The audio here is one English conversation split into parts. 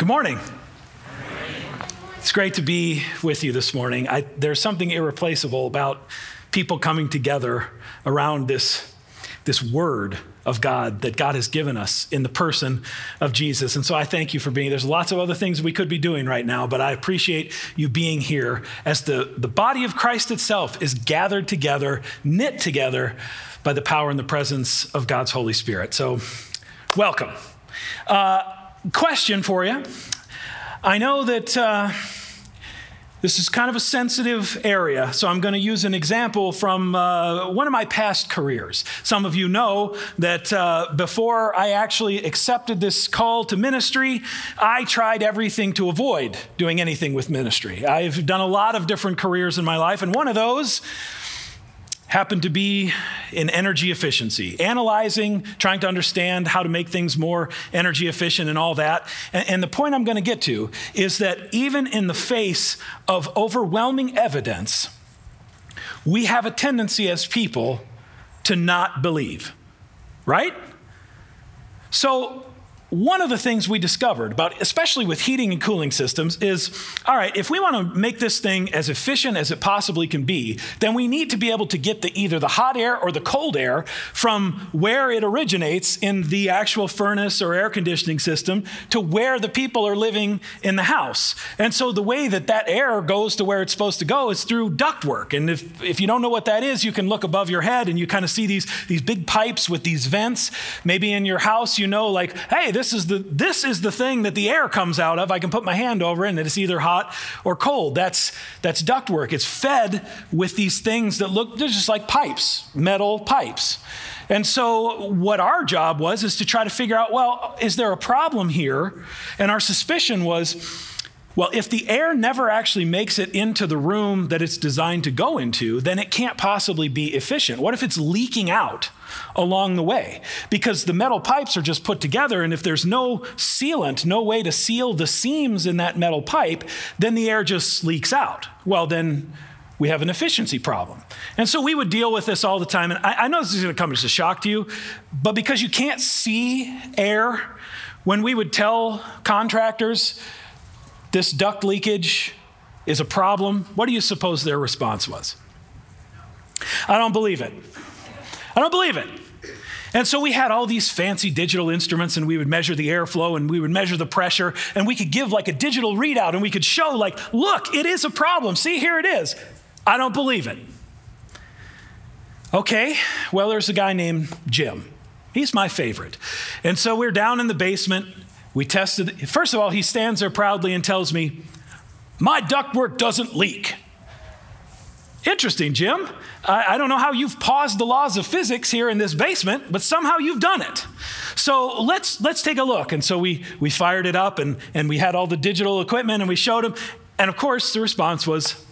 Good morning. It's great to be with you this morning. I, there's something irreplaceable about people coming together around this, this word of God that God has given us in the person of Jesus. And so I thank you for being. There's lots of other things we could be doing right now, but I appreciate you being here as the, the body of Christ itself is gathered together, knit together by the power and the presence of God's Holy Spirit. So, welcome. Uh, question for you. I know that. Uh, this is kind of a sensitive area, so I'm going to use an example from uh, one of my past careers. Some of you know that uh, before I actually accepted this call to ministry, I tried everything to avoid doing anything with ministry. I've done a lot of different careers in my life, and one of those happened to be in energy efficiency, analyzing, trying to understand how to make things more energy efficient and all that. And, and the point I'm going to get to is that even in the face of overwhelming evidence, we have a tendency as people to not believe, right? So, one of the things we discovered about especially with heating and cooling systems is all right if we want to make this thing as efficient as it possibly can be then we need to be able to get the either the hot air or the cold air from where it originates in the actual furnace or air conditioning system to where the people are living in the house. And so the way that that air goes to where it's supposed to go is through ductwork and if, if you don't know what that is you can look above your head and you kind of see these these big pipes with these vents. Maybe in your house you know like hey this is the this is the thing that the air comes out of. I can put my hand over it and it's either hot or cold. That's that's ductwork. It's fed with these things that look they're just like pipes, metal pipes. And so what our job was is to try to figure out, well, is there a problem here? And our suspicion was well, if the air never actually makes it into the room that it's designed to go into, then it can't possibly be efficient. What if it's leaking out along the way? Because the metal pipes are just put together, and if there's no sealant, no way to seal the seams in that metal pipe, then the air just leaks out. Well, then we have an efficiency problem. And so we would deal with this all the time. And I, I know this is going to come as a shock to you, but because you can't see air, when we would tell contractors, this duct leakage is a problem, what do you suppose their response was? I don't believe it. I don't believe it. And so we had all these fancy digital instruments and we would measure the airflow and we would measure the pressure and we could give like a digital readout and we could show like, look, it is a problem. See, here it is. I don't believe it. Okay, well, there's a guy named Jim. He's my favorite. And so we're down in the basement we tested, first of all, he stands there proudly and tells me, My ductwork doesn't leak. Interesting, Jim. I, I, don't know how you've paused the laws of physics here in this basement, but somehow you've done it. So let's, let's take a look. And so we, we fired it up and, and we had all the digital equipment and we showed him. And of course, the response was,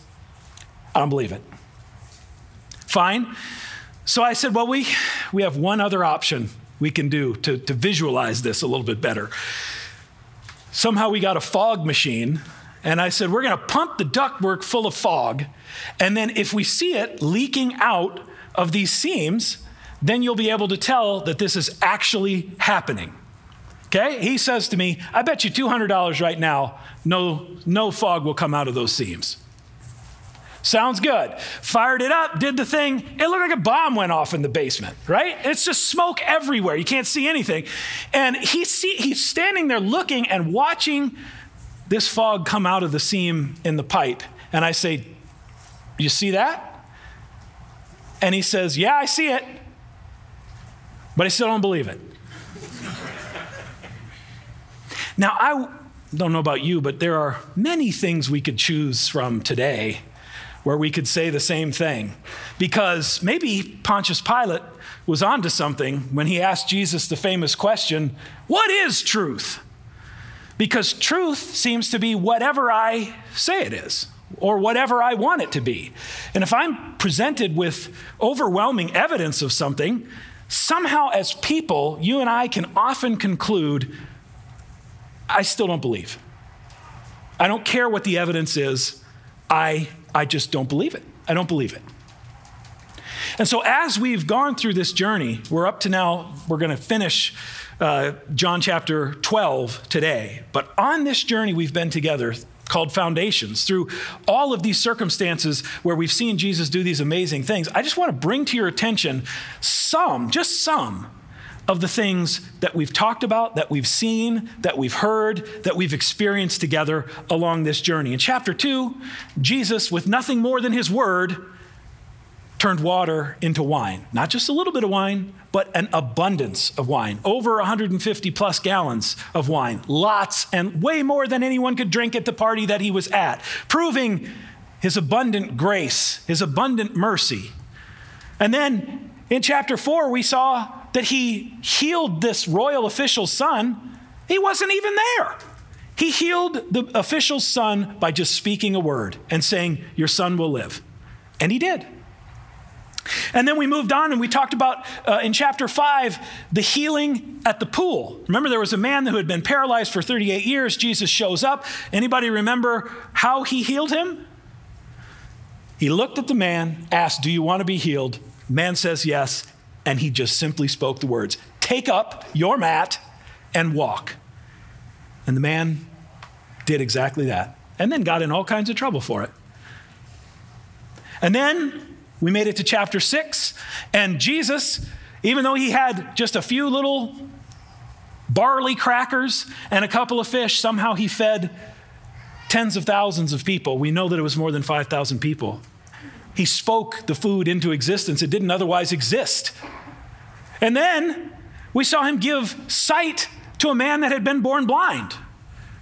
I don't believe it. Fine. So I said, Well, we, we have one other option we can do to, to visualize this a little bit better. Somehow we got a fog machine, and I said, We're going to pump the ductwork full of fog, and then if we see it leaking out of these seams, then you'll be able to tell that this is actually happening. Okay? He says to me, I bet you $200 right now, no, no fog will come out of those seams. Sounds good. Fired it up, did the thing. It looked like a bomb went off in the basement, right? It's just smoke everywhere. You can't see anything. And he see, he's standing there looking and watching this fog come out of the seam in the pipe. And I say, You see that? And he says, Yeah, I see it. But I still don't believe it. now, I don't know about you, but there are many things we could choose from today where we could say the same thing. Because maybe Pontius Pilate was onto something when he asked Jesus the famous question, What is truth? Because truth seems to be whatever I say it is or whatever I want it to be. And if I'm presented with overwhelming evidence of something, somehow as people, you and I can often conclude, I still don't believe. I don't care what the evidence is, I I just don't believe it. I don't believe it. And so, as we've gone through this journey, we're up to now, we're going to finish uh, John chapter 12 today. But on this journey we've been together called Foundations, through all of these circumstances where we've seen Jesus do these amazing things, I just want to bring to your attention some, just some, of the things that we've talked about, that we've seen, that we've heard, that we've experienced together along this journey. In chapter 2, Jesus, with nothing more than his word, turned water into wine. Not just a little bit of wine, but an abundance of wine. Over 150 plus gallons of wine. Lots and way more than anyone could drink at the party that he was at, proving his abundant grace, his abundant mercy. And then in chapter 4, we saw that he healed this royal official's son. He wasn't even there. He healed the official's son by just speaking a word and saying, Your son will live. And he did. And then we moved on and we talked about uh, in chapter 5 the healing at the pool. Remember there was a man who had been paralyzed for 38 years. Jesus shows up. Anybody remember how he healed him? He looked at the man, asked, "Do you want to be healed?" Man says yes, and he just simply spoke the words, "Take up your mat and walk." And the man did exactly that. And then got in all kinds of trouble for it. And then we made it to chapter six, and Jesus, even though he had just a few little barley crackers and a couple of fish, somehow he fed tens of thousands of people. We know that it was more than 5,000 people. He spoke the food into existence, it didn't otherwise exist. And then we saw him give sight to a man that had been born blind.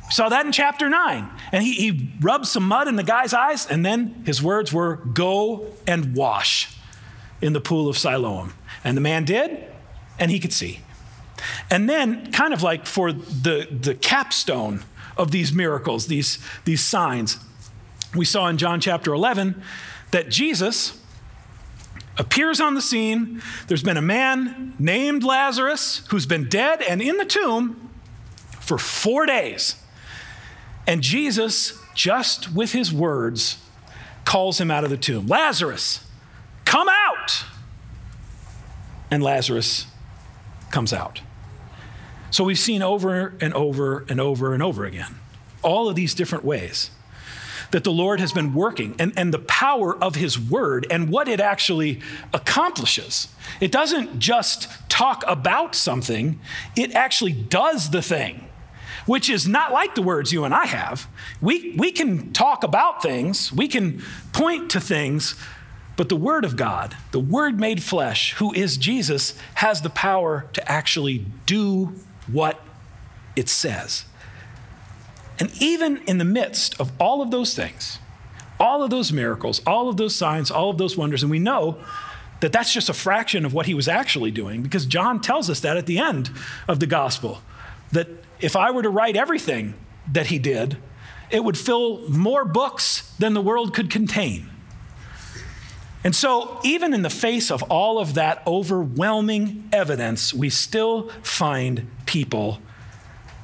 We saw that in chapter 9. And he, he rubbed some mud in the guy's eyes, and then his words were, Go and wash in the pool of Siloam. And the man did, and he could see. And then, kind of like for the, the capstone of these miracles, these, these signs, we saw in John chapter 11 that Jesus appears on the scene. There's been a man named Lazarus who's been dead and in the tomb for four days. And Jesus, just with his words, calls him out of the tomb Lazarus, come out! And Lazarus comes out. So we've seen over and over and over and over again all of these different ways that the Lord has been working and, and the power of His Word and what it actually accomplishes. It doesn't just talk about something, it actually does the thing which is not like the words you and I have. We, we can talk about things, we can point to things, but the Word of God, the Word made flesh, who is Jesus, has the power to actually do what it says. And even in the midst of all of those things, all of those miracles, all of those signs, all of those wonders, and we know that that's just a fraction of what he was actually doing because John tells us that at the end of the gospel that if I were to write everything that he did, it would fill more books than the world could contain. And so, even in the face of all of that overwhelming evidence, we still find people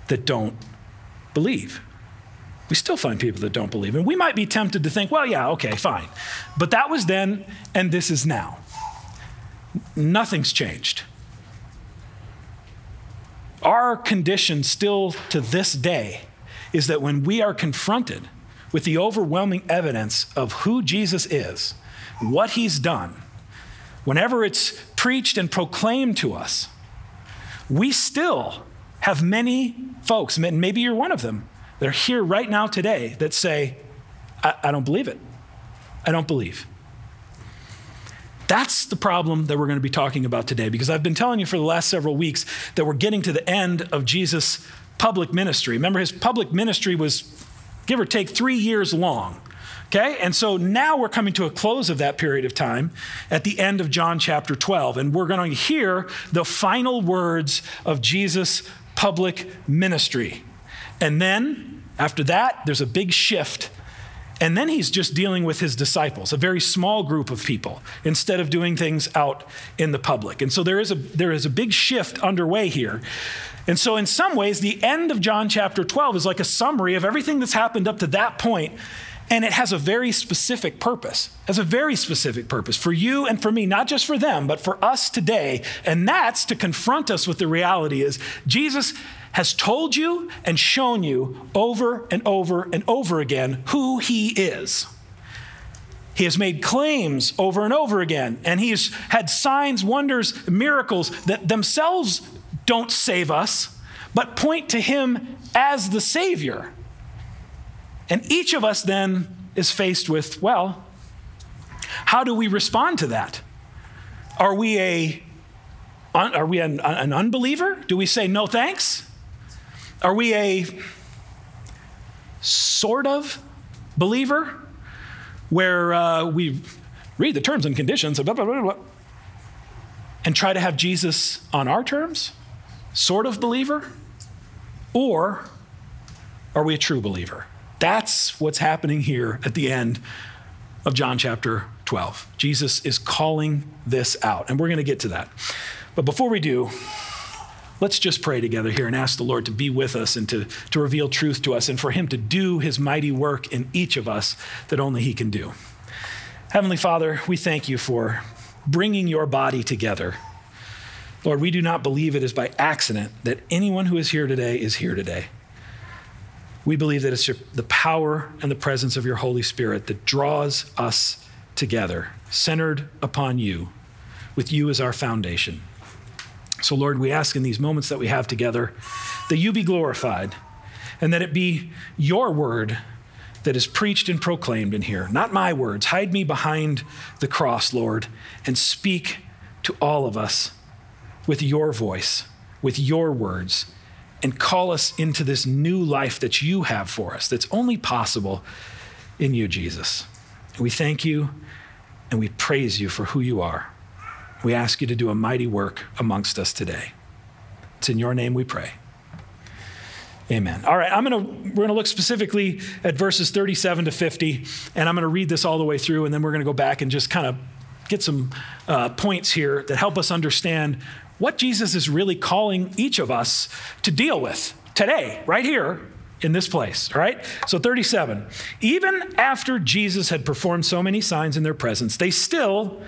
that don't believe. We still find people that don't believe. And we might be tempted to think, well, yeah, okay, fine. But that was then, and this is now. Nothing's changed. Our condition still to this day is that when we are confronted with the overwhelming evidence of who Jesus is, what he's done, whenever it's preached and proclaimed to us, we still have many folks, maybe you're one of them, that are here right now today that say, I, I don't believe it. I don't believe. That's the problem that we're going to be talking about today because I've been telling you for the last several weeks that we're getting to the end of Jesus' public ministry. Remember, his public ministry was give or take three years long. Okay? And so now we're coming to a close of that period of time at the end of John chapter 12. And we're going to hear the final words of Jesus' public ministry. And then after that, there's a big shift and then he's just dealing with his disciples, a very small group of people, instead of doing things out in the public. And so there is a, there is a big shift underway here. And so, in some ways, the end of John chapter 12 is like a summary of everything that's happened up to that point, and it has a very specific purpose. Has a very specific purpose for you and for me, not just for them, but for us today. And that's to confront us with the reality is Jesus has told you and shown you over and over and over again who he is. He has made claims over and over again, and he's had signs, wonders, miracles that themselves don't save us, but point to him as the Savior. And each of us then is faced with, well, how do we respond to that? Are we a are we an, an unbeliever? Do we say no thanks? Are we a sort of believer where uh, we read the terms and conditions blah, blah, blah, and try to have Jesus on our terms? Sort of believer? Or are we a true believer? That's what's happening here at the end of John chapter 12. Jesus is calling this out, and we're going to get to that. But before we do, let's just pray together here and ask the Lord to be with us and to, to reveal truth to us and for Him to do His mighty work in each of us that only He can do. Heavenly Father, we thank you for bringing your body together. Lord, we do not believe it is by accident that anyone who is here today is here today. We believe that it's your, the power and the presence of your Holy Spirit that draws us together, centered upon you, with you as our foundation. So, Lord, we ask in these moments that we have together that you be glorified and that it be your word that is preached and proclaimed in here, not my words. Hide me behind the cross, Lord, and speak to all of us with your voice, with your words and call us into this new life that you have for us, that's only possible in you, Jesus. We thank you and we praise you for who you are. We ask you to do a mighty work amongst us today. It's in your name we pray. Amen. All right, I'm gonna we're gonna look specifically at verses 37 to 50, and I'm gonna read this all the way through, and then we're gonna go back and just kind of get some uh, points here that help us understand what Jesus is really calling each of us to deal with today, right here in this place, right? So 37. Even after Jesus had performed so many signs in their presence, they still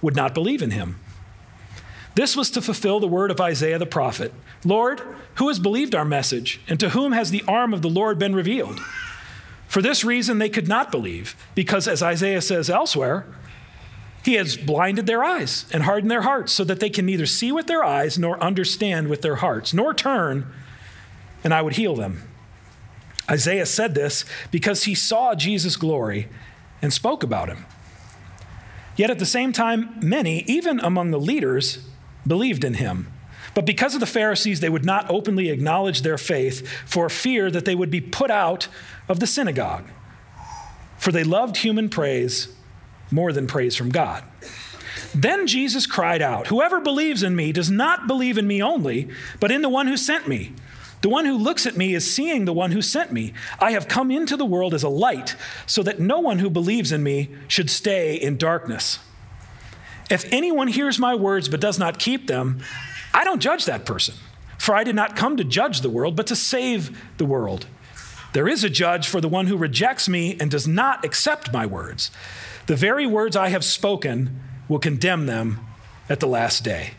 would not believe in him. This was to fulfill the word of Isaiah the prophet Lord, who has believed our message, and to whom has the arm of the Lord been revealed? For this reason, they could not believe, because as Isaiah says elsewhere, he has blinded their eyes and hardened their hearts so that they can neither see with their eyes nor understand with their hearts, nor turn, and I would heal them. Isaiah said this because he saw Jesus' glory and spoke about him. Yet at the same time, many, even among the leaders, believed in him. But because of the Pharisees, they would not openly acknowledge their faith for fear that they would be put out of the synagogue. For they loved human praise more than praise from God. Then Jesus cried out, Whoever believes in me does not believe in me only, but in the one who sent me. The one who looks at me is seeing the one who sent me. I have come into the world as a light, so that no one who believes in me should stay in darkness. If anyone hears my words but does not keep them, I don't judge that person. For I did not come to judge the world, but to save the world. There is a judge for the one who rejects me and does not accept my words. The very words I have spoken will condemn them at the last day.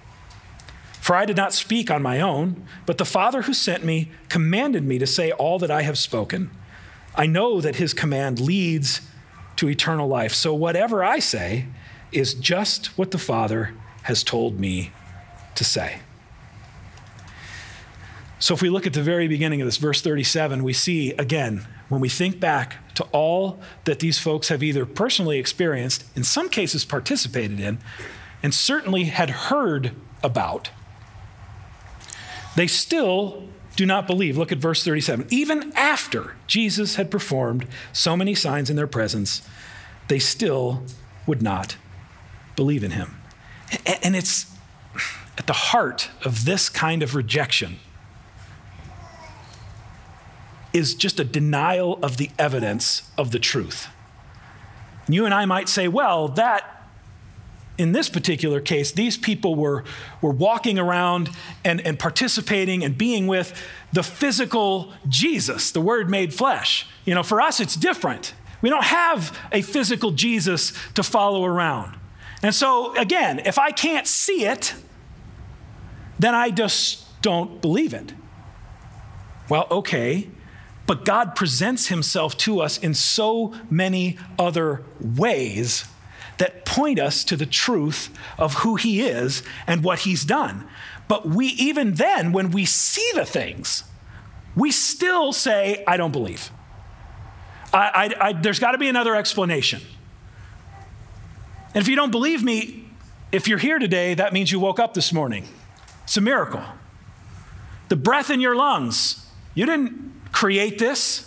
For I did not speak on my own, but the Father who sent me commanded me to say all that I have spoken. I know that his command leads to eternal life. So whatever I say is just what the Father has told me to say. So if we look at the very beginning of this, verse 37, we see again when we think back to all that these folks have either personally experienced, in some cases participated in, and certainly had heard about, they still do not believe. Look at verse 37. Even after Jesus had performed so many signs in their presence, they still would not believe in him. And it's at the heart of this kind of rejection is just a denial of the evidence of the truth. And you and I might say, well, that in this particular case, these people were, were walking around and, and participating and being with the physical Jesus, the Word made flesh. You know, for us, it's different. We don't have a physical Jesus to follow around. And so, again, if I can't see it, then I just don't believe it. Well, okay, but God presents himself to us in so many other ways that point us to the truth of who he is and what he's done. But we, even then, when we see the things, we still say, I don't believe. I, I, I, there's got to be another explanation. And if you don't believe me, if you're here today, that means you woke up this morning. It's a miracle. The breath in your lungs, you didn't create this.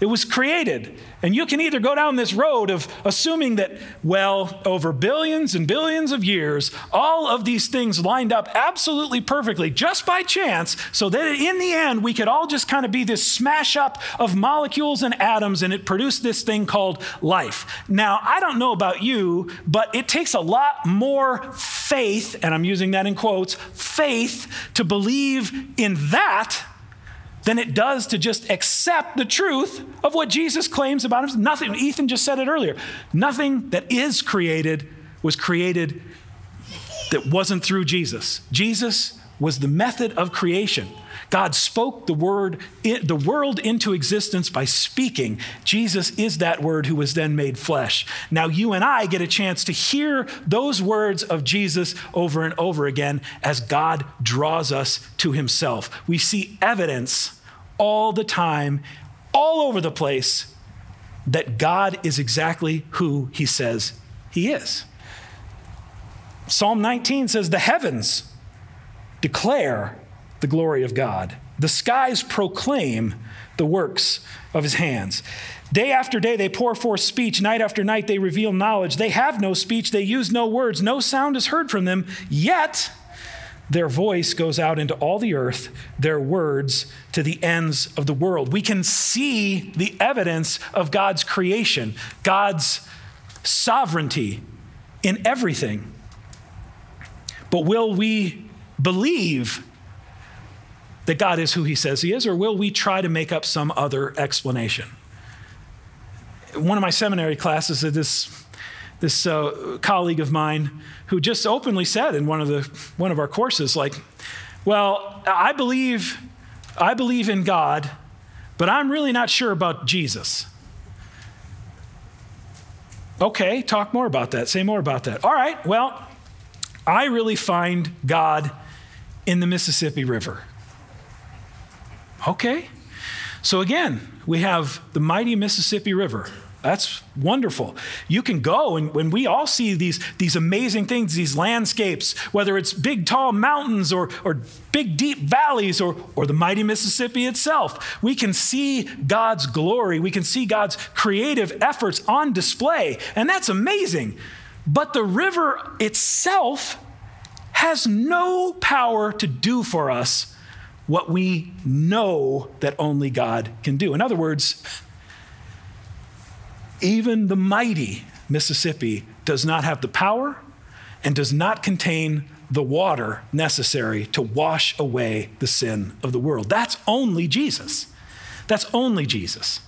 It was created. And you can either go down this road of assuming that, well, over billions and billions of years, all of these things lined up absolutely perfectly just by chance, so that in the end, we could all just kind of be this smash up of molecules and atoms, and it produced this thing called life. Now, I don't know about you, but it takes a lot more faith, and I'm using that in quotes, faith to believe in that than it does to just accept the truth of what Jesus claims about himself. Nothing, Ethan just said it earlier. Nothing that is created was created that wasn't through Jesus. Jesus was the method of creation. God spoke the word, the world into existence by speaking. Jesus is that word who was then made flesh. Now you and I get a chance to hear those words of Jesus over and over again as God draws us to himself. We see evidence all the time, all over the place, that God is exactly who he says he is. Psalm 19 says, The heavens declare the glory of God. The skies proclaim the works of his hands. Day after day, they pour forth speech. Night after night, they reveal knowledge. They have no speech. They use no words. No sound is heard from them. Yet, their voice goes out into all the earth, their words to the ends of the world. We can see the evidence of God's creation, God's sovereignty in everything. But will we believe that God is who he says he is, or will we try to make up some other explanation? One of my seminary classes, this, this uh, colleague of mine who just openly said in one of, the, one of our courses, like, well, I believe, I believe in God, but I'm really not sure about Jesus. Okay, talk more about that. Say more about that. All right, well, I really find God in the Mississippi River. Okay. So again, we have the mighty Mississippi River. That's wonderful. You can go, and when we all see these, these amazing things, these landscapes, whether it's big, tall mountains or, or big, deep valleys or, or the mighty Mississippi itself, we can see God's glory. We can see God's creative efforts on display, and that's amazing. But the river itself has no power to do for us what we know that only God can do. In other words, even the mighty Mississippi does not have the power and does not contain the water necessary to wash away the sin of the world. That's only Jesus. That's only Jesus.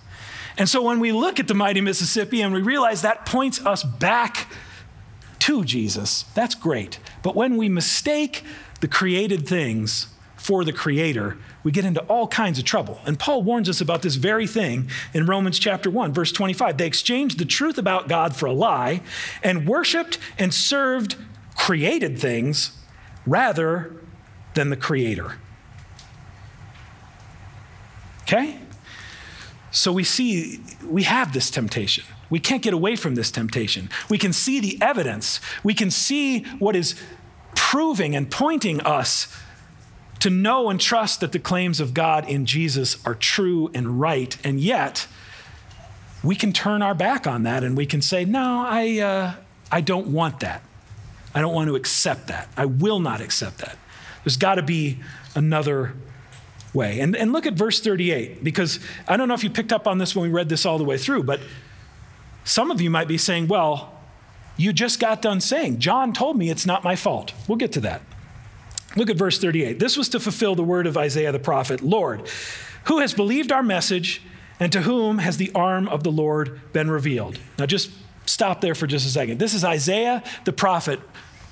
And so when we look at the mighty Mississippi and we realize that points us back to Jesus, that's great. But when we mistake the created things for the Creator, we get into all kinds of trouble. And Paul warns us about this very thing in Romans chapter 1, verse 25. They exchanged the truth about God for a lie and worshiped and served created things rather than the Creator. Okay? So we see, we have this temptation. We can't get away from this temptation. We can see the evidence. We can see what is proving and pointing us to know and trust that the claims of God in Jesus are true and right, and yet we can turn our back on that and we can say, No, I, uh, I don't want that. I don't want to accept that. I will not accept that. There's got to be another way. And, and look at verse 38, because I don't know if you picked up on this when we read this all the way through, but some of you might be saying, Well, you just got done saying. John told me it's not my fault. We'll get to that. Look at verse 38. This was to fulfill the word of Isaiah the prophet Lord, who has believed our message, and to whom has the arm of the Lord been revealed? Now, just stop there for just a second. This is Isaiah the prophet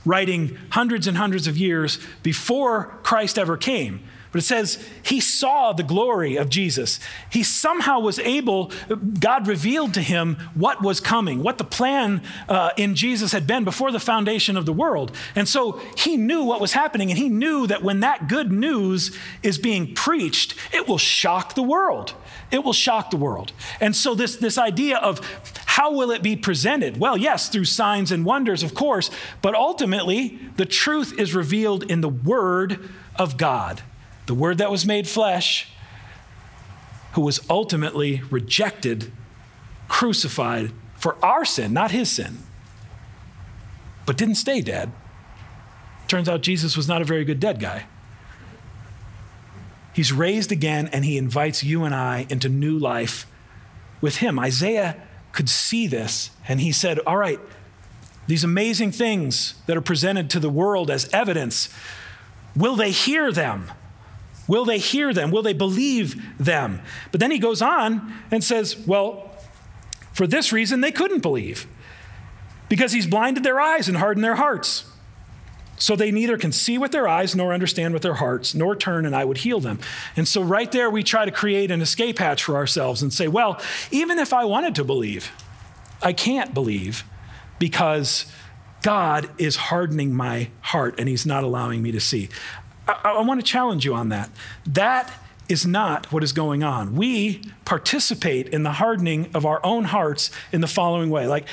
writing hundreds and hundreds of years before Christ ever came. But it says he saw the glory of Jesus. He somehow was able, God revealed to him what was coming, what the plan uh, in Jesus had been before the foundation of the world. And so he knew what was happening, and he knew that when that good news is being preached, it will shock the world. It will shock the world. And so, this, this idea of how will it be presented? Well, yes, through signs and wonders, of course, but ultimately, the truth is revealed in the Word of God the Word that was made flesh, who was ultimately rejected, crucified for our sin, not his sin, but didn't stay dead. Turns out Jesus was not a very good dead guy. He's raised again and he invites you and I into new life with him. Isaiah could see this and he said, All right, these amazing things that are presented to the world as evidence, will they hear them? Will they hear them? Will they believe them? But then he goes on and says, Well, for this reason they couldn't believe, because he's blinded their eyes and hardened their hearts. So they neither can see with their eyes nor understand with their hearts, nor turn and I would heal them. And so, right there, we try to create an escape hatch for ourselves and say, well, even if I wanted to believe, I can't believe because God is hardening my heart and He's not allowing me to see. I, I want to challenge you on that. That is not what is going on. We participate in the hardening of our own hearts in the following way. Like,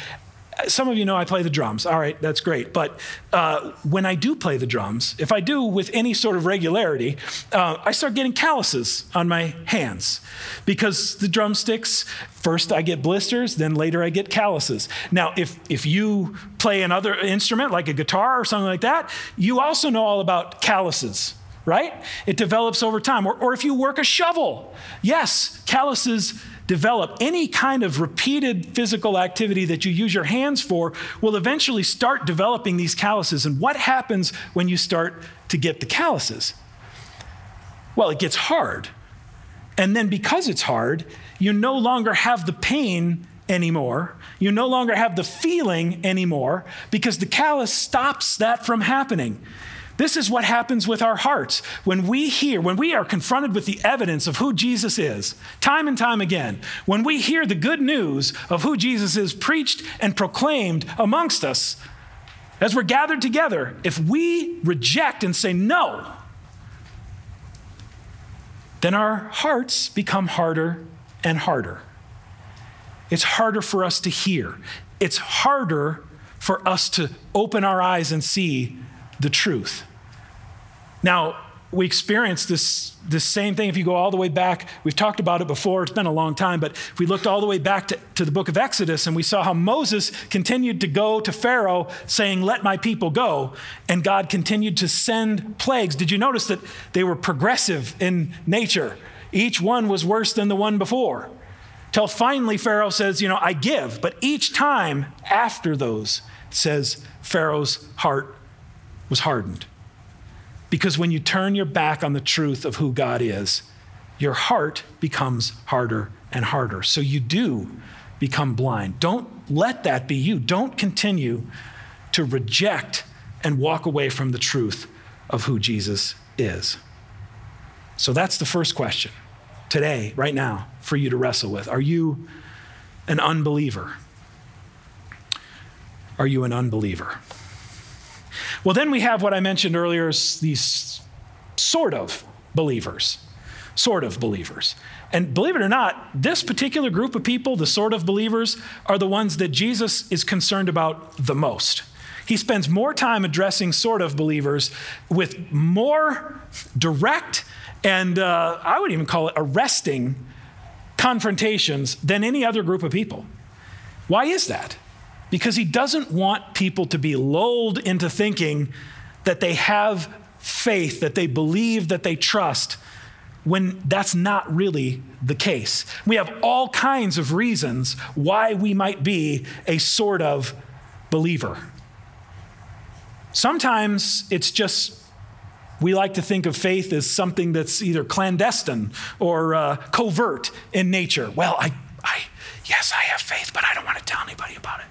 some of you know I play the drums. All right, that's great. But uh, when I do play the drums, if I do with any sort of regularity, uh, I start getting calluses on my hands because the drumsticks, first I get blisters, then later I get calluses. Now, if, if you play another instrument like a guitar or something like that, you also know all about calluses right? It develops over time. Or, or if you work a shovel, yes, calluses develop. Any kind of repeated physical activity that you use your hands for will eventually start developing these calluses. And what happens when you start to get the calluses? Well, it gets hard. And then because it's hard, you no longer have the pain anymore. You no longer have the feeling anymore because the callus stops that from happening. This is what happens with our hearts. When we hear, when we are confronted with the evidence of who Jesus is, time and time again, when we hear the good news of who Jesus is preached and proclaimed amongst us, as we're gathered together, if we reject and say no, then our hearts become harder and harder. It's harder for us to hear. It's harder for us to open our eyes and see the truth. Now, we experience this, this same thing if you go all the way back. We've talked about it before, it's been a long time, but if we looked all the way back to, to the book of Exodus and we saw how Moses continued to go to Pharaoh saying, Let my people go, and God continued to send plagues. Did you notice that they were progressive in nature? Each one was worse than the one before. Till finally, Pharaoh says, You know, I give. But each time after those, says Pharaoh's heart was hardened. Because when you turn your back on the truth of who God is, your heart becomes harder and harder. So you do become blind. Don't let that be you. Don't continue to reject and walk away from the truth of who Jesus is. So that's the first question today, right now, for you to wrestle with. Are you an unbeliever? Are you an unbeliever? Well, then we have what I mentioned earlier these sort of believers. Sort of believers. And believe it or not, this particular group of people, the sort of believers, are the ones that Jesus is concerned about the most. He spends more time addressing sort of believers with more direct and uh, I would even call it arresting confrontations than any other group of people. Why is that? Because he doesn't want people to be lulled into thinking that they have faith, that they believe, that they trust, when that's not really the case. We have all kinds of reasons why we might be a sort of believer. Sometimes it's just we like to think of faith as something that's either clandestine or uh, covert in nature. Well, I, I, yes, I have faith, but I don't want to tell anybody about it.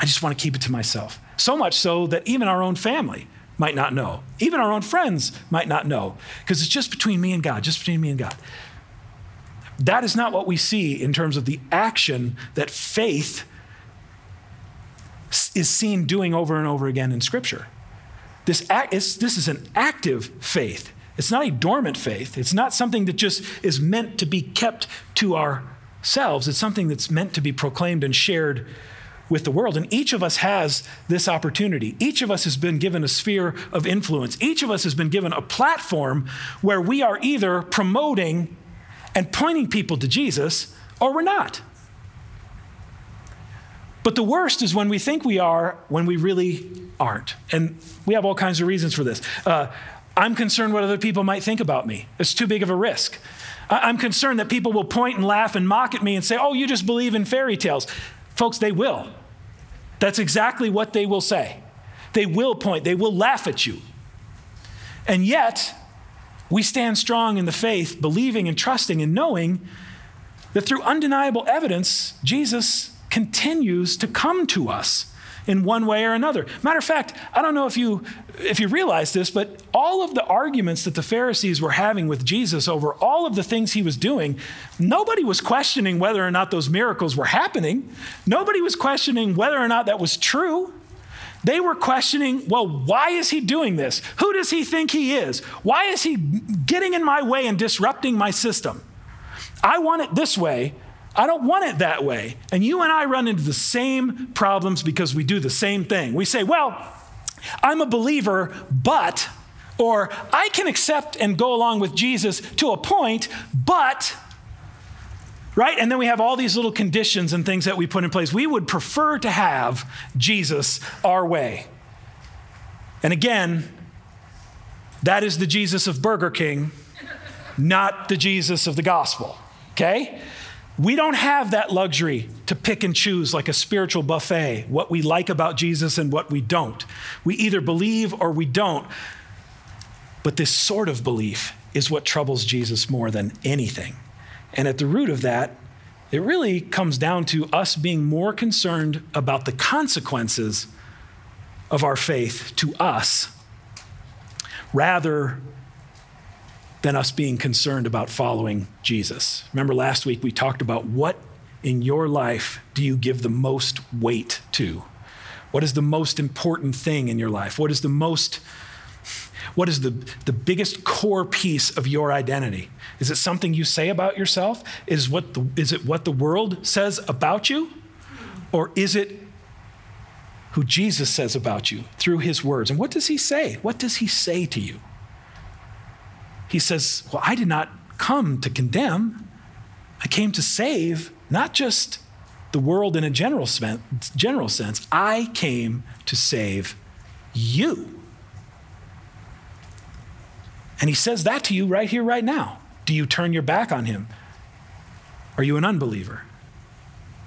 I just want to keep it to myself. So much so that even our own family might not know. Even our own friends might not know because it's just between me and God, just between me and God. That is not what we see in terms of the action that faith is seen doing over and over again in Scripture. This, act, this is an active faith. It's not a dormant faith. It's not something that just is meant to be kept to ourselves. It's something that's meant to be proclaimed and shared with the world. And each of us has this opportunity. Each of us has been given a sphere of influence. Each of us has been given a platform where we are either promoting and pointing people to Jesus or we're not. But the worst is when we think we are when we really aren't. And we have all kinds of reasons for this. Uh, I'm concerned what other people might think about me. It's too big of a risk. I'm concerned that people will point and laugh and mock at me and say, oh, you just believe in fairy tales. Folks, they will. That's exactly what they will say. They will point, they will laugh at you. And yet, we stand strong in the faith, believing and trusting and knowing that through undeniable evidence, Jesus continues to come to us in one way or another. Matter of fact, I don't know if you if you realize this, but all of the arguments that the Pharisees were having with Jesus over all of the things he was doing, nobody was questioning whether or not those miracles were happening. Nobody was questioning whether or not that was true. They were questioning, well, why is he doing this? Who does he think he is? Why is he getting in my way and disrupting my system? I want it this way, I don't want it that way. And you and I run into the same problems because we do the same thing. We say, well, I'm a believer, but, or I can accept and go along with Jesus to a point, but, right? And then we have all these little conditions and things that we put in place. We would prefer to have Jesus our way. And again, that is the Jesus of Burger King, not the Jesus of the gospel, okay? We don't have that luxury to pick and choose like a spiritual buffet, what we like about Jesus and what we don't. We either believe or we don't. But this sort of belief is what troubles Jesus more than anything. And at the root of that, it really comes down to us being more concerned about the consequences of our faith to us rather than us being concerned about following Jesus. Remember last week we talked about what in your life do you give the most weight to? What is the most important thing in your life? What is the most what is the, the biggest core piece of your identity? Is it something you say about yourself? Is, what the, is it what the world says about you? Or is it who Jesus says about you through his words? And what does he say? What does he say to you? He says, Well, I did not come to condemn, I came to save not just the world in a general, general sense, I came to save you. And he says that to you right here, right now. Do you turn your back on him? Are you an unbeliever?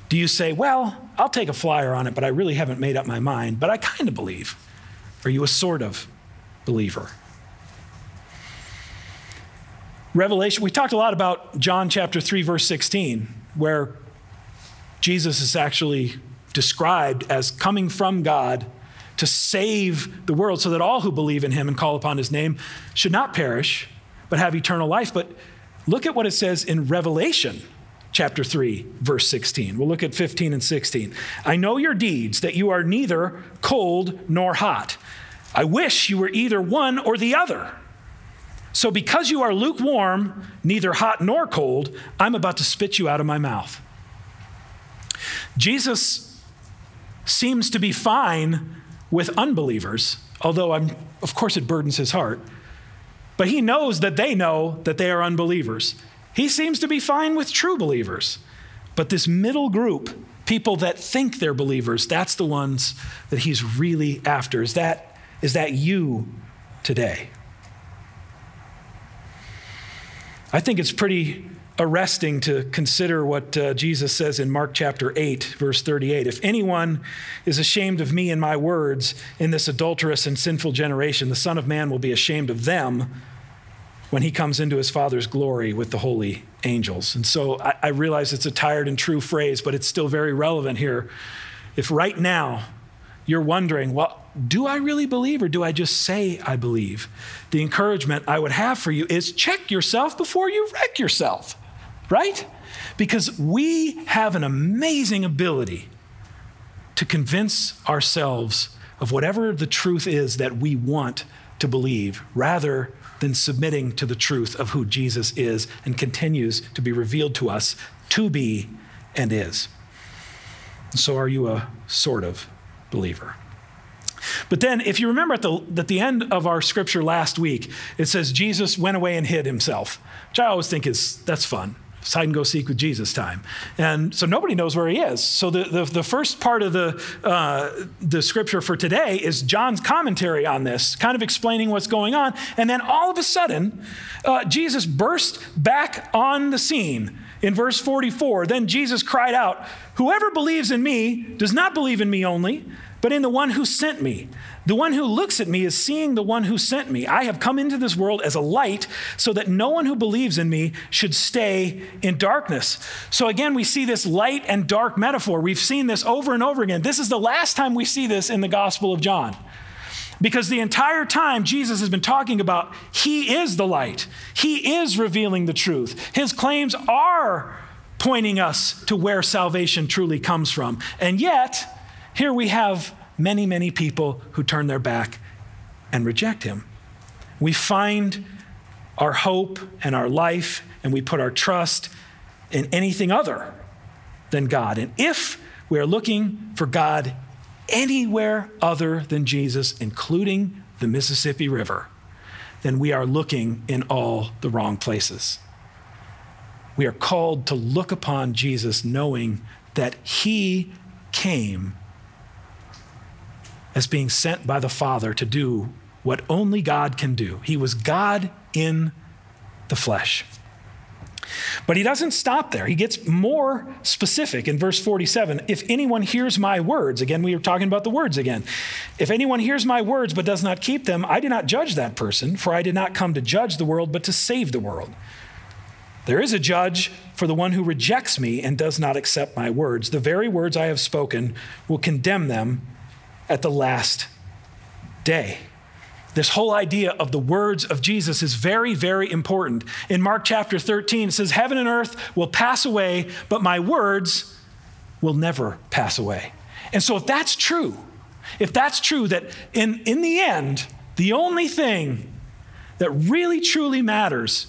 Do you say, Well, I'll take a flyer on it, but I really haven't made up my mind, but I kind of believe? Are you a sort of believer? Revelation, we talked a lot about John chapter 3, verse 16, where Jesus is actually described as coming from God to save the world so that all who believe in him and call upon his name should not perish, but have eternal life. But look at what it says in Revelation chapter 3, verse 16. We'll look at 15 and 16. I know your deeds, that you are neither cold nor hot. I wish you were either one or the other. So, because you are lukewarm, neither hot nor cold, I'm about to spit you out of my mouth. Jesus seems to be fine with unbelievers, although I'm, of course it burdens his heart. But he knows that they know that they are unbelievers. He seems to be fine with true believers. But this middle group, people that think they're believers, that's the ones that he's really after. Is that, is that you today? I think it's pretty arresting to consider what uh, Jesus says in Mark chapter 8, verse 38. If anyone is ashamed of me and my words in this adulterous and sinful generation, the Son of Man will be ashamed of them when he comes into his Father's glory with the holy angels. And so I, I realize it's a tired and true phrase, but it's still very relevant here. If right now you're wondering, well, do I really believe or do I just say I believe? The encouragement I would have for you is check yourself before you wreck yourself, right? Because we have an amazing ability to convince ourselves of whatever the truth is that we want to believe rather than submitting to the truth of who Jesus is and continues to be revealed to us to be and is. So, are you a sort of believer? But then, if you remember at the, at the end of our scripture last week, it says Jesus went away and hid himself, which I always think is that's fun hide and go seek with Jesus time. And so nobody knows where he is. So the, the, the first part of the, uh, the scripture for today is John's commentary on this, kind of explaining what's going on. And then all of a sudden, uh, Jesus burst back on the scene. In verse 44, then Jesus cried out, Whoever believes in me does not believe in me only, but in the one who sent me. The one who looks at me is seeing the one who sent me. I have come into this world as a light so that no one who believes in me should stay in darkness. So again, we see this light and dark metaphor. We've seen this over and over again. This is the last time we see this in the Gospel of John. Because the entire time Jesus has been talking about He is the light, He is revealing the truth. His claims are pointing us to where salvation truly comes from. And yet, here we have many, many people who turn their back and reject him. We find our hope and our life, and we put our trust in anything other than God. And if we are looking for God anywhere other than Jesus, including the Mississippi River, then we are looking in all the wrong places. We are called to look upon Jesus knowing that he came as being sent by the Father to do what only God can do. He was God in the flesh. But he doesn't stop there. He gets more specific in verse 47. If anyone hears my words, again, we are talking about the words again. If anyone hears my words but does not keep them, I do not judge that person, for I did not come to judge the world, but to save the world. There is a judge for the one who rejects me and does not accept my words. The very words I have spoken will condemn them at the last day. This whole idea of the words of Jesus is very, very important. In Mark chapter 13, it says, Heaven and earth will pass away, but my words will never pass away. And so, if that's true, if that's true, that in, in the end, the only thing that really truly matters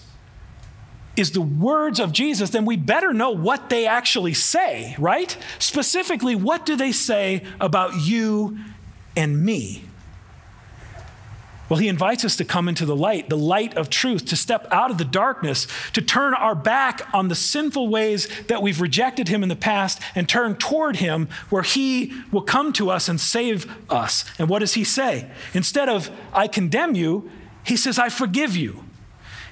is the words of Jesus, then we better know what they actually say, right? Specifically, what do they say about you and me? Well, he invites us to come into the light, the light of truth, to step out of the darkness, to turn our back on the sinful ways that we've rejected him in the past and turn toward him where he will come to us and save us. And what does he say? Instead of, I condemn you, he says, I forgive you.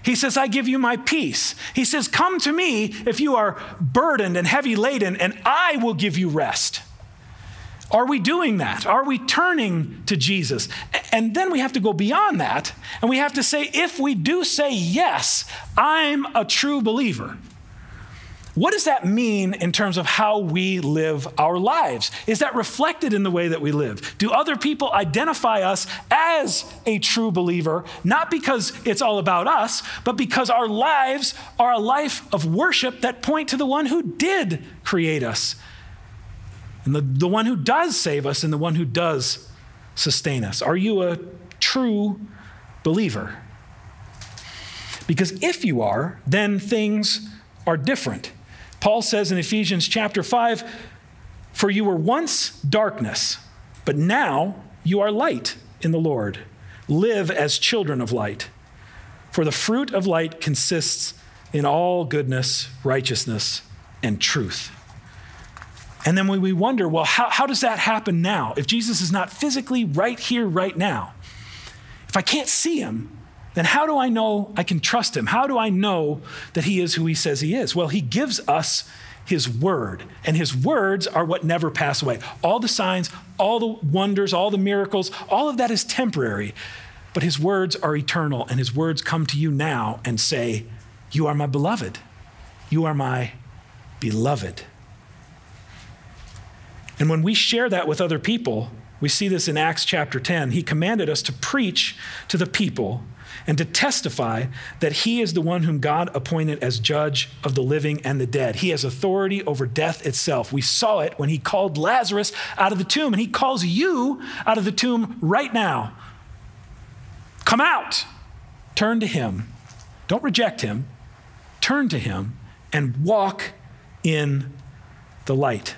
He says, I give you my peace. He says, Come to me if you are burdened and heavy laden, and I will give you rest. Are we doing that? Are we turning to Jesus? And then we have to go beyond that, and we have to say, if we do say, Yes, I'm a true believer what does that mean in terms of how we live our lives? Is that reflected in the way that we live? Do other people identify us as a true believer, not because it's all about us, but because our lives are a life of worship that point to the one who did create us, and the, the one who does save us, and the one who does sustain us? Are you a true believer? Because if you are, then things are different. Paul says in Ephesians chapter 5 For you were once darkness, but now you are light in the Lord. Live as children of light. For the fruit of light consists in all goodness, righteousness, and truth. And then we wonder, well, how, how does that happen now? If Jesus is not physically right here, right now, if I can't see him, then how do I know I can trust him? How do I know that he is who he says he is? Well, he gives us his word, and his words are what never pass away. All the signs, all the wonders, all the miracles, all of that is temporary, but his words are eternal, and his words come to you now and say, You are my beloved. You are my beloved. And when we share that with other people, we see this in Acts chapter 10. He commanded us to preach to the people and to testify that he is the one whom God appointed as judge of the living and the dead. He has authority over death itself. We saw it when he called Lazarus out of the tomb, and he calls you out of the tomb right now. Come out. Turn to him. Don't reject him. Turn to him and walk in the light.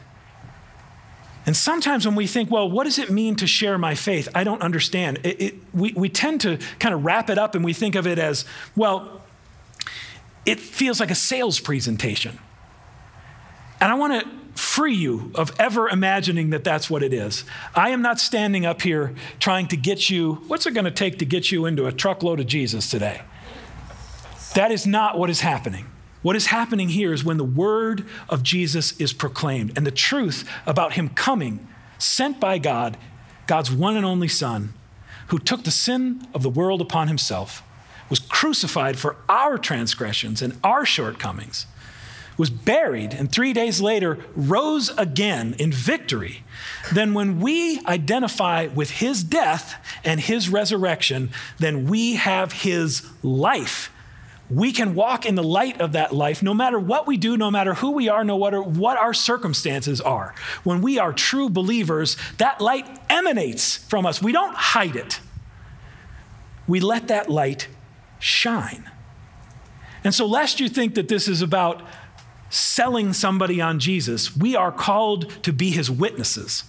And sometimes when we think, well, what does it mean to share my faith? I don't understand. It, it, we, we tend to kind of wrap it up and we think of it as, well, it feels like a sales presentation. And I want to free you of ever imagining that that's what it is. I am not standing up here trying to get you, what's it going to take to get you into a truckload of Jesus today? That is not what is happening. What is happening here is when the word of Jesus is proclaimed and the truth about him coming, sent by God, God's one and only Son, who took the sin of the world upon himself, was crucified for our transgressions and our shortcomings, was buried, and three days later rose again in victory, then when we identify with his death and his resurrection, then we have his life we can walk in the light of that life no matter what we do, no matter who we are, no matter what our circumstances are. When we are true believers, that light emanates from us. We don't hide it, we let that light shine. And so, lest you think that this is about selling somebody on Jesus, we are called to be his witnesses.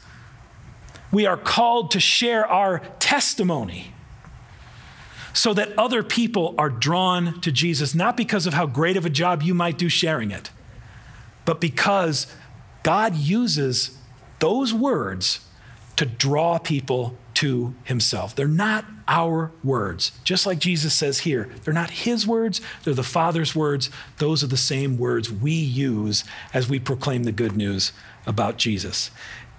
We are called to share our testimony so that other people are drawn to Jesus, not because of how great of a job you might do sharing it, but because God uses those words to draw people to himself. They're not our words. Just like Jesus says here, they're not his words, they're the Father's words. Those are the same words we use as we proclaim the good news about Jesus.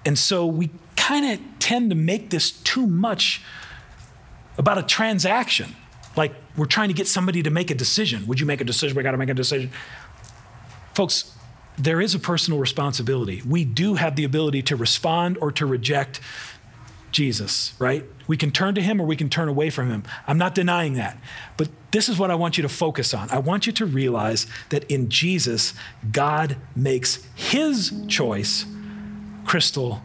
And so we kind of tend to make this too much about a transaction. Like we're trying to get somebody to make a decision. Would you make a decision? We got to make a decision. Folks, there is a personal responsibility. We do have the ability to respond or to reject Jesus, right? We can turn to him or we can turn away from him. I'm not denying that. But this is what I want you to focus on. I want you to realize that in Jesus, God makes his choice crystal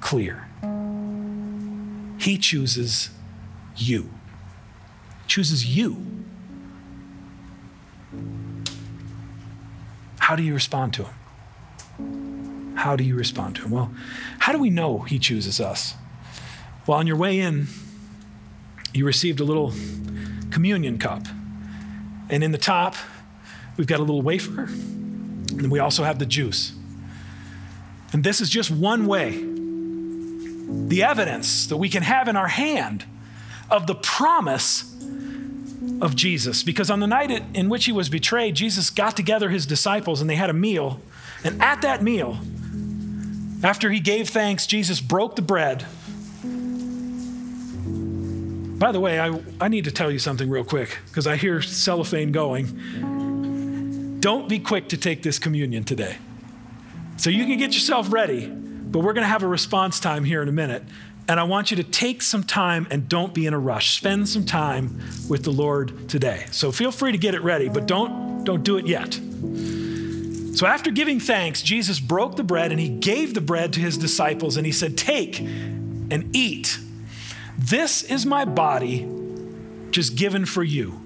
clear. He chooses you, chooses you. How do you respond to him? How do you respond to him? Well, how do we know he chooses us? Well, on your way in, you received a little communion cup. And in the top, we've got a little wafer, and we also have the juice. And this is just one way, the evidence that we can have in our hand of the promise of Jesus. Because on the night in which he was betrayed, Jesus got together his disciples and they had a meal. And at that meal, after he gave thanks, Jesus broke the bread. By the way, I, I need to tell you something real quick because I hear cellophane going. Don't be quick to take this communion today. So you can get yourself ready, but we're going to have a response time here in a minute. And I want you to take some time and don't be in a rush. Spend some time with the Lord today. So feel free to get it ready, but don't, don't do it yet. So after giving thanks, Jesus broke the bread and he gave the bread to his disciples and he said, Take and eat. This is my body just given for you.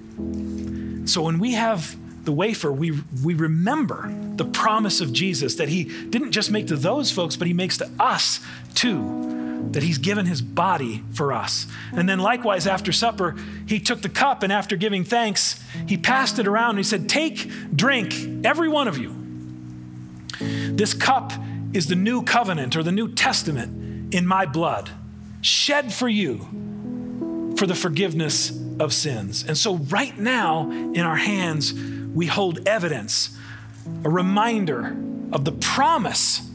So when we have the wafer, we, we remember the promise of Jesus that he didn't just make to those folks, but he makes to us too that he's given his body for us. And then, likewise, after supper, he took the cup and after giving thanks, he passed it around and he said, Take, drink, every one of you. This cup is the new covenant or the new testament in my blood, shed for you for the forgiveness of sins. And so, right now, in our hands, we hold evidence, a reminder of the promise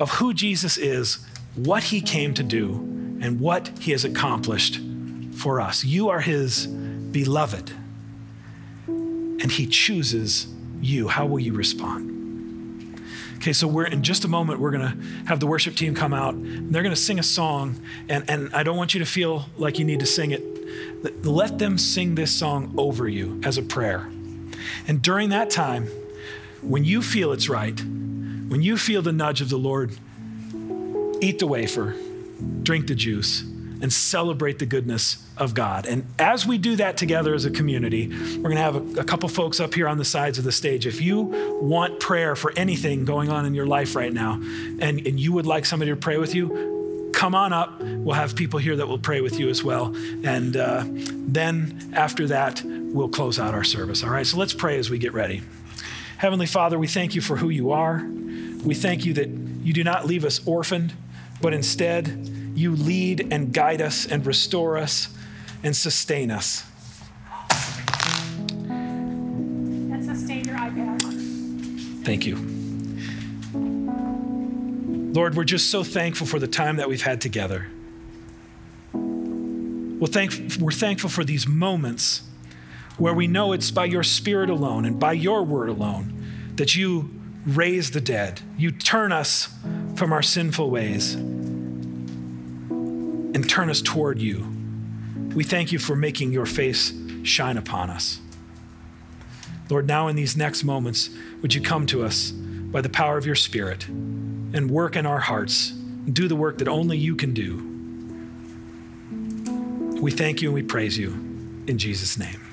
of who Jesus is, what he came to do, and what he has accomplished for us. You are his beloved, and he chooses you. How will you respond? Okay, so we're in just a moment, we're gonna have the worship team come out. And they're gonna sing a song, and, and I don't want you to feel like you need to sing it. Let them sing this song over you as a prayer. And during that time, when you feel it's right, when you feel the nudge of the Lord, eat the wafer, drink the juice, and celebrate the goodness of God. And as we do that together as a community, we're going to have a, a, couple folks up here on the sides of the stage. If you want prayer for anything going on in your life right now, and, and you would like somebody to pray with you, come on up. We'll have people here that will pray with you as well. And uh, then after that, we'll close out our service. All right, so let's pray as we get ready. Heavenly Father, we thank you for who you are. We thank you that you do not leave us orphaned, but instead, you lead and guide us and restore us and sustain us. And sustain your iPad. Thank you. Lord, we're just so thankful for the time that we've had together. We're, thank- we're thankful for these moments where we know it's by your Spirit alone and by your word alone that you raise the dead. You turn us from our sinful ways turn us toward you. We thank you for making your face shine upon us. Lord, now in these next moments, would you come to us by the power of your Spirit and work in our hearts, and do the work that only you can do. We thank you and we praise you in Jesus' name.